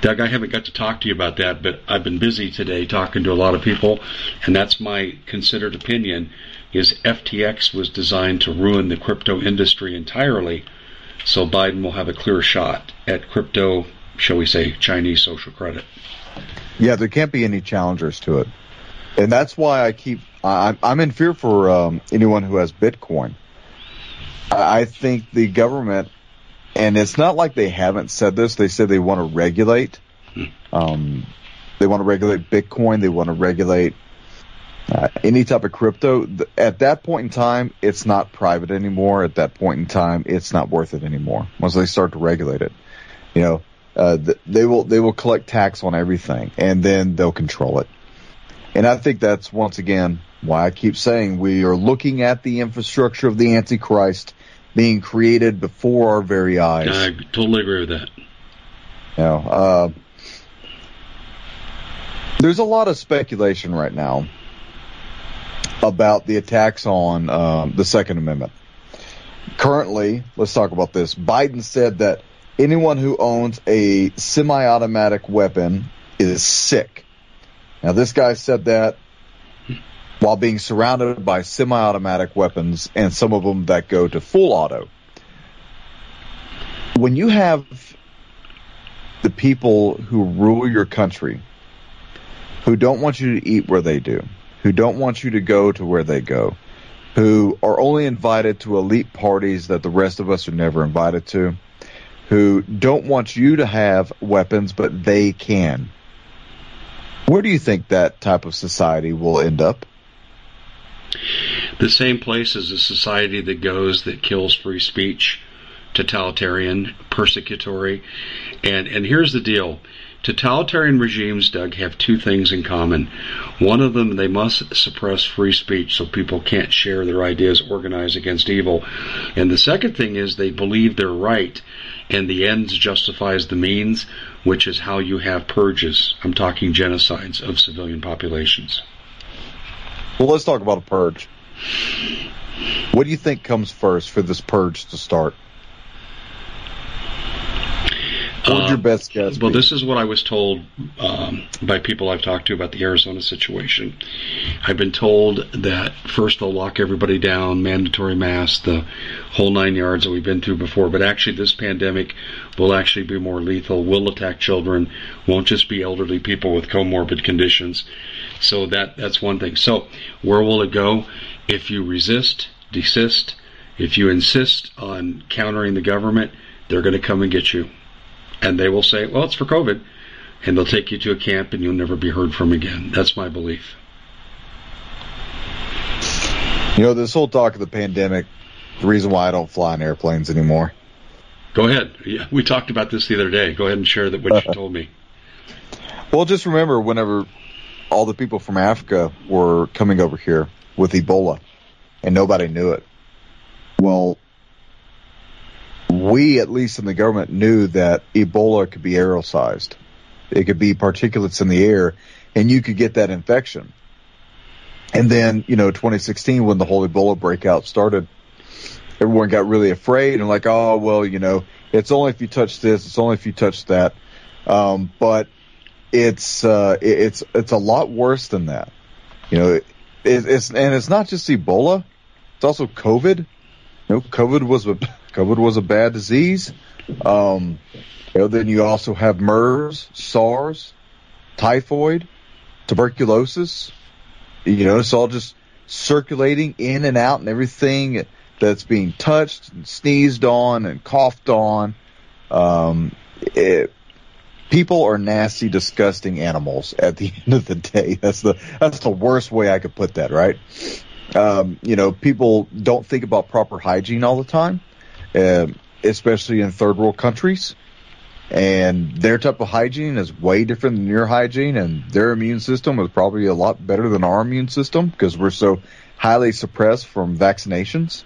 Doug, I haven't got to talk to you about that, but I've been busy today talking to a lot of people, and that's my considered opinion is FTX was designed to ruin the crypto industry entirely, so Biden will have a clear shot at crypto, shall we say, Chinese social credit. Yeah, there can't be any challengers to it. And that's why I keep, I'm in fear for um, anyone who has Bitcoin. I think the government and it's not like they haven't said this. They said they want to regulate. Um, they want to regulate Bitcoin. They want to regulate uh, any type of crypto. At that point in time, it's not private anymore. At that point in time, it's not worth it anymore. Once they start to regulate it, you know, uh, they will they will collect tax on everything, and then they'll control it. And I think that's once again why I keep saying we are looking at the infrastructure of the Antichrist being created before our very eyes. I totally agree with that. You know, uh, there's a lot of speculation right now about the attacks on um, the Second Amendment. Currently, let's talk about this. Biden said that anyone who owns a semi-automatic weapon is sick. Now, this guy said that while being surrounded by semi-automatic weapons and some of them that go to full auto. When you have the people who rule your country who don't want you to eat where they do, who don't want you to go to where they go, who are only invited to elite parties that the rest of us are never invited to, who don't want you to have weapons but they can. Where do you think that type of society will end up? The same place as a society that goes that kills free speech, totalitarian, persecutory. And, and here's the deal. Totalitarian regimes, Doug, have two things in common. One of them, they must suppress free speech so people can't share their ideas, organize against evil. And the second thing is they believe they're right, and the ends justifies the means, which is how you have purges. I'm talking genocides of civilian populations. Well, let's talk about a purge. What do you think comes first for this purge to start? Uh, your best guess? Well, be? this is what I was told um, by people I've talked to about the Arizona situation. I've been told that first they'll lock everybody down, mandatory masks, the whole nine yards that we've been through before. But actually, this pandemic will actually be more lethal, will attack children, won't just be elderly people with comorbid conditions. So that that's one thing. So where will it go? If you resist, desist, if you insist on countering the government, they're going to come and get you. And they will say, well, it's for COVID. And they'll take you to a camp and you'll never be heard from again. That's my belief. You know, this whole talk of the pandemic, the reason why I don't fly in airplanes anymore. Go ahead. Yeah, we talked about this the other day. Go ahead and share that what you told me. Well, just remember whenever all the people from Africa were coming over here with Ebola, and nobody knew it. Well, we, at least in the government, knew that Ebola could be aerosolized. It could be particulates in the air, and you could get that infection. And then, you know, 2016, when the whole Ebola breakout started, everyone got really afraid and like, oh, well, you know, it's only if you touch this, it's only if you touch that. Um, but it's uh, it's it's a lot worse than that. You know, it, it's and it's not just Ebola; it's also COVID. You know, COVID was a COVID was a bad disease. Um, you know, then you also have MERS, SARS, typhoid, tuberculosis. You know, it's all just circulating in and out, and everything that's being touched, and sneezed on, and coughed on. Um, it, people are nasty, disgusting animals. At the end of the day, that's the that's the worst way I could put that. Right? Um, you know, people don't think about proper hygiene all the time, uh, especially in third world countries. And their type of hygiene is way different than your hygiene, and their immune system is probably a lot better than our immune system because we're so highly suppressed from vaccinations.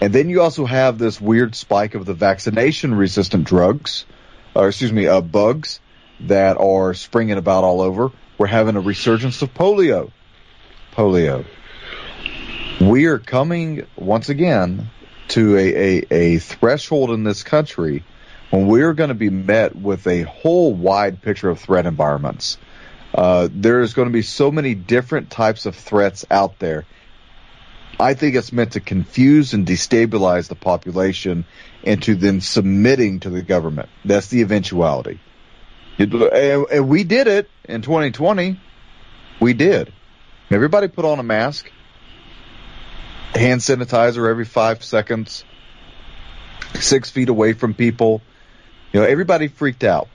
And then you also have this weird spike of the vaccination resistant drugs, or excuse me, uh, bugs that are springing about all over. We're having a resurgence of polio. Polio. We are coming once again to a, a, a threshold in this country when we're going to be met with a whole wide picture of threat environments. Uh, there's going to be so many different types of threats out there. I think it's meant to confuse and destabilize the population into then submitting to the government. That's the eventuality. It, and, and we did it in 2020. We did. Everybody put on a mask, hand sanitizer every five seconds, six feet away from people. You know, everybody freaked out.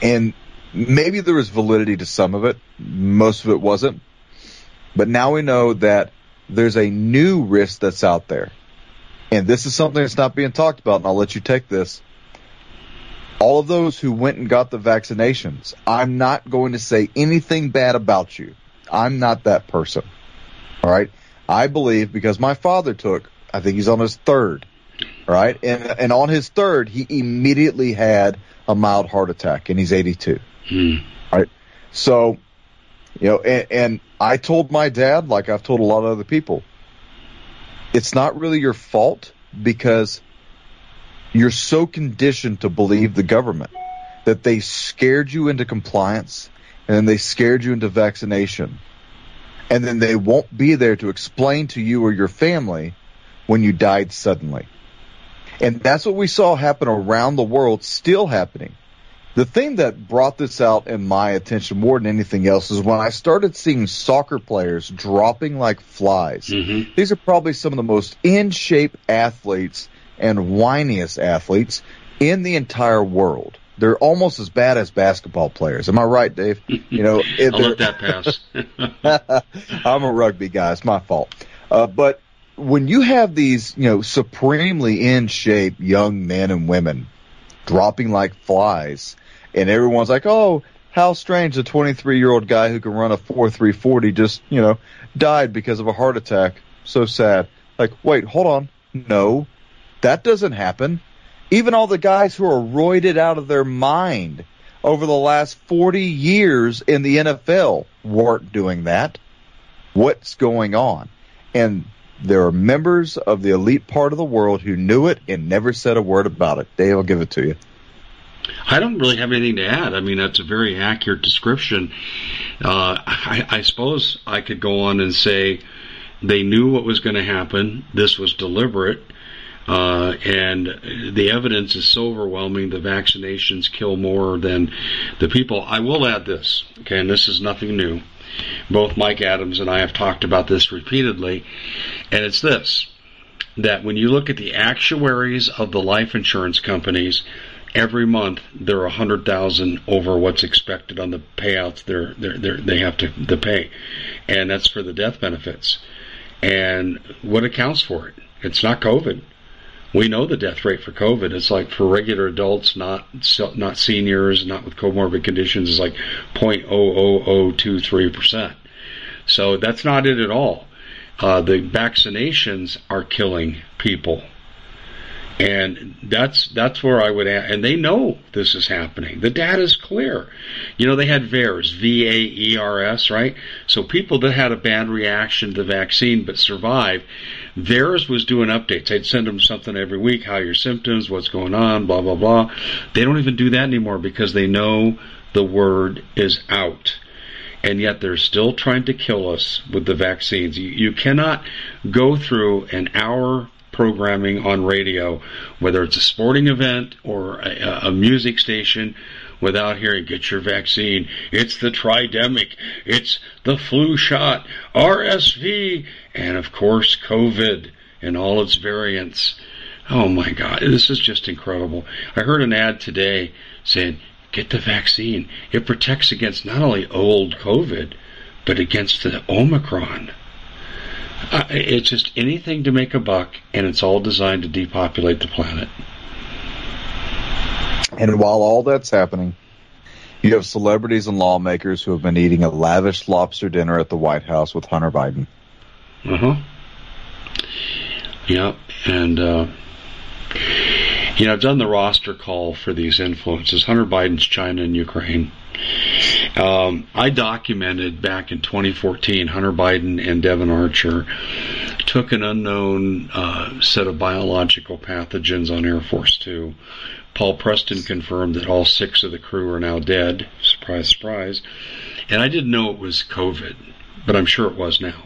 And maybe there was validity to some of it. Most of it wasn't. But now we know that there's a new risk that's out there. And this is something that's not being talked about, and I'll let you take this. All of those who went and got the vaccinations, I'm not going to say anything bad about you. I'm not that person. All right. I believe because my father took, I think he's on his third. right? And, and on his third, he immediately had a mild heart attack and he's 82. Hmm. Right. So, you know, and, and I told my dad, like I've told a lot of other people, it's not really your fault because you're so conditioned to believe the government that they scared you into compliance and then they scared you into vaccination. And then they won't be there to explain to you or your family when you died suddenly. And that's what we saw happen around the world, still happening. The thing that brought this out in my attention more than anything else is when I started seeing soccer players dropping like flies. Mm-hmm. These are probably some of the most in shape athletes and whiniest athletes in the entire world. They're almost as bad as basketball players. Am I right, Dave? You know, I'll let that pass. I'm a rugby guy. It's my fault. Uh, but when you have these, you know, supremely in shape young men and women dropping like flies, and everyone's like, "Oh, how strange! A 23 year old guy who can run a 4.340 just, you know, died because of a heart attack. So sad." Like, wait, hold on. No, that doesn't happen. Even all the guys who are roided out of their mind over the last 40 years in the NFL weren't doing that. What's going on? And there are members of the elite part of the world who knew it and never said a word about it. Dave, I'll give it to you. I don't really have anything to add. I mean, that's a very accurate description. Uh, I, I suppose I could go on and say they knew what was going to happen. This was deliberate. Uh, and the evidence is so overwhelming. The vaccinations kill more than the people. I will add this, okay, and this is nothing new. Both Mike Adams and I have talked about this repeatedly, and it's this that when you look at the actuaries of the life insurance companies, every month they're a hundred thousand over what's expected on the payouts they're, they're, they're, they have to, to pay, and that's for the death benefits. And what accounts for it? It's not COVID we know the death rate for COVID. It's like for regular adults, not not seniors, not with comorbid conditions, is like 0.00023 percent. So that's not it at all. Uh, the vaccinations are killing people, and that's that's where I would add. And they know this is happening. The data is clear. You know, they had VAERS, V A E R S, right? So people that had a bad reaction to the vaccine but survived VAERS was doing updates. I'd send them something every week, how your symptoms, what's going on, blah, blah, blah. They don't even do that anymore because they know the word is out. And yet they're still trying to kill us with the vaccines. You, you cannot go through an hour programming on radio, whether it's a sporting event or a, a music station, without hearing, get your vaccine. It's the tridemic. It's the flu shot, RSV, and of course, COVID and all its variants. Oh my God, this is just incredible. I heard an ad today saying, get the vaccine. It protects against not only old COVID, but against the Omicron. Uh, it's just anything to make a buck, and it's all designed to depopulate the planet. And while all that's happening, you have celebrities and lawmakers who have been eating a lavish lobster dinner at the White House with Hunter Biden. Uh huh. Yep, and uh, you know I've done the roster call for these influences: Hunter Biden's China and Ukraine. Um, I documented back in 2014 Hunter Biden and Devon Archer took an unknown uh, set of biological pathogens on Air Force Two. Paul Preston confirmed that all six of the crew are now dead. Surprise, surprise. And I didn't know it was COVID, but I'm sure it was now.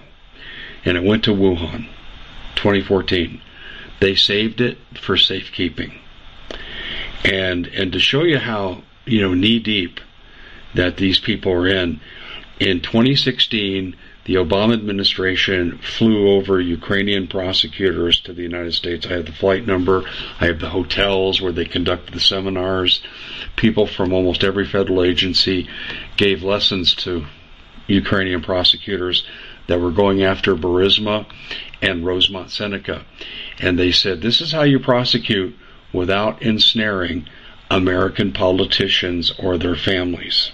And it went to Wuhan, 2014. They saved it for safekeeping. And and to show you how you know knee deep that these people are in, in 2016 the Obama administration flew over Ukrainian prosecutors to the United States. I have the flight number. I have the hotels where they conducted the seminars. People from almost every federal agency gave lessons to Ukrainian prosecutors that were going after Burisma and Rosemont Seneca. And they said, this is how you prosecute without ensnaring American politicians or their families.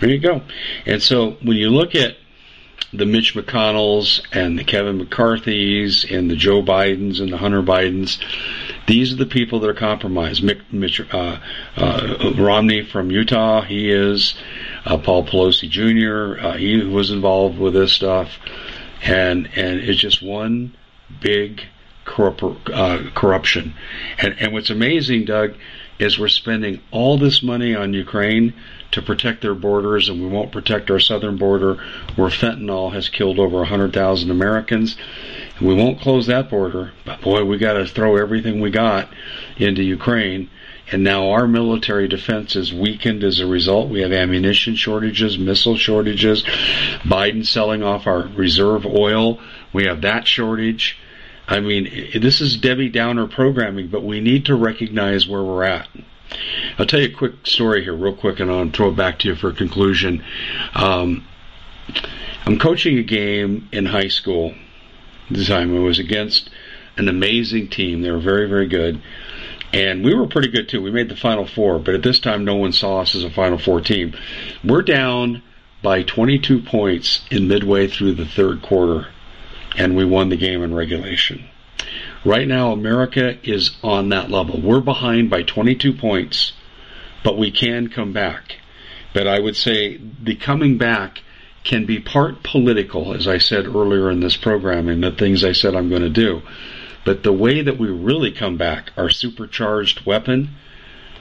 There you go. And so when you look at the Mitch McConnells and the Kevin McCarthy's and the Joe Bidens and the Hunter Bidens. These are the people that are compromised. Mitch, uh, uh, Romney from Utah, he is. Uh, Paul Pelosi Jr., uh, he was involved with this stuff. And, and it's just one big corrupt, uh, corruption. And, and what's amazing, Doug, is we're spending all this money on Ukraine to protect their borders, and we won't protect our southern border where fentanyl has killed over 100,000 Americans. And we won't close that border, but boy, we got to throw everything we got into Ukraine. And now our military defense is weakened as a result. We have ammunition shortages, missile shortages, Biden selling off our reserve oil. We have that shortage. I mean, this is Debbie Downer programming, but we need to recognize where we're at. I'll tell you a quick story here, real quick, and I'll throw it back to you for a conclusion. Um, I'm coaching a game in high school. This time it was against an amazing team. They were very, very good. And we were pretty good too. We made the Final Four, but at this time no one saw us as a Final Four team. We're down by 22 points in midway through the third quarter, and we won the game in regulation. Right now, America is on that level. We're behind by 22 points, but we can come back. But I would say the coming back can be part political, as I said earlier in this program, and the things I said I'm going to do. But the way that we really come back, our supercharged weapon,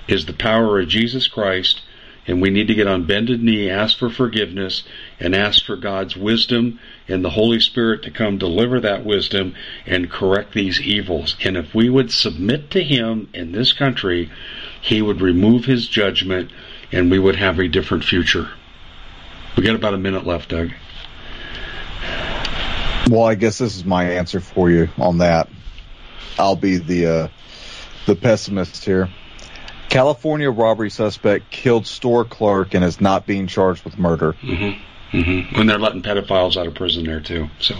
is the power of Jesus Christ and we need to get on bended knee, ask for forgiveness, and ask for God's wisdom and the Holy Spirit to come deliver that wisdom and correct these evils. And if we would submit to Him in this country, He would remove His judgment and we would have a different future. We got about a minute left, Doug. Well, I guess this is my answer for you on that. I'll be the uh, the pessimist here. California robbery suspect killed store clerk and is not being charged with murder. Mm-hmm. Mm-hmm. When they're letting pedophiles out of prison there too. So,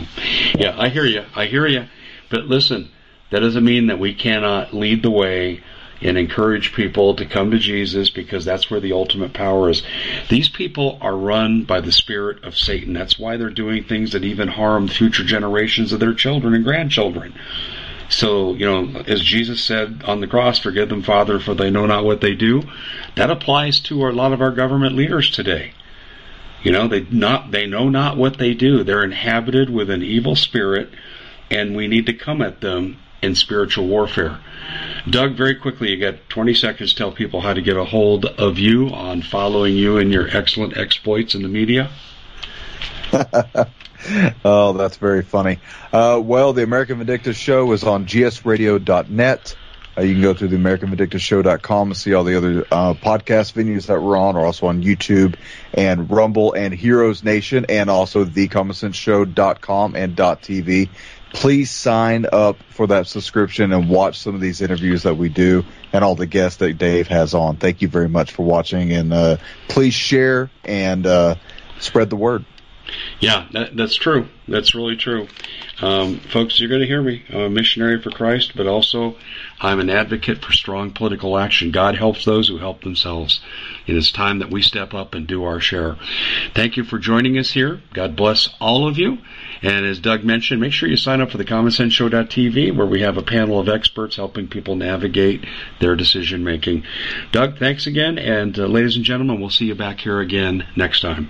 yeah, I hear you. I hear you. But listen, that doesn't mean that we cannot lead the way and encourage people to come to Jesus because that's where the ultimate power is. These people are run by the spirit of Satan. That's why they're doing things that even harm future generations of their children and grandchildren. So, you know, as Jesus said on the cross, forgive them, Father, for they know not what they do. That applies to a lot of our government leaders today. You know, they not they know not what they do. They're inhabited with an evil spirit, and we need to come at them in spiritual warfare. Doug, very quickly, you got 20 seconds to tell people how to get a hold of you on following you and your excellent exploits in the media. oh, that's very funny. Uh, well, the American Vindictive Show is on gsradio.net. Uh, you can go to the AmericanVindictiveShow.com and see all the other uh, podcast venues that we're on. We're also on YouTube and Rumble and Heroes Nation and also TheCommonSenseShow.com and .tv. Please sign up for that subscription and watch some of these interviews that we do and all the guests that Dave has on. Thank you very much for watching and uh, please share and uh, spread the word. Yeah, that, that's true. That's really true. Um, folks, you're going to hear me. I'm a missionary for Christ, but also I'm an advocate for strong political action. God helps those who help themselves. It is time that we step up and do our share. Thank you for joining us here. God bless all of you. And as Doug mentioned, make sure you sign up for the commonsenseshow.tv where we have a panel of experts helping people navigate their decision making. Doug, thanks again. And uh, ladies and gentlemen, we'll see you back here again next time.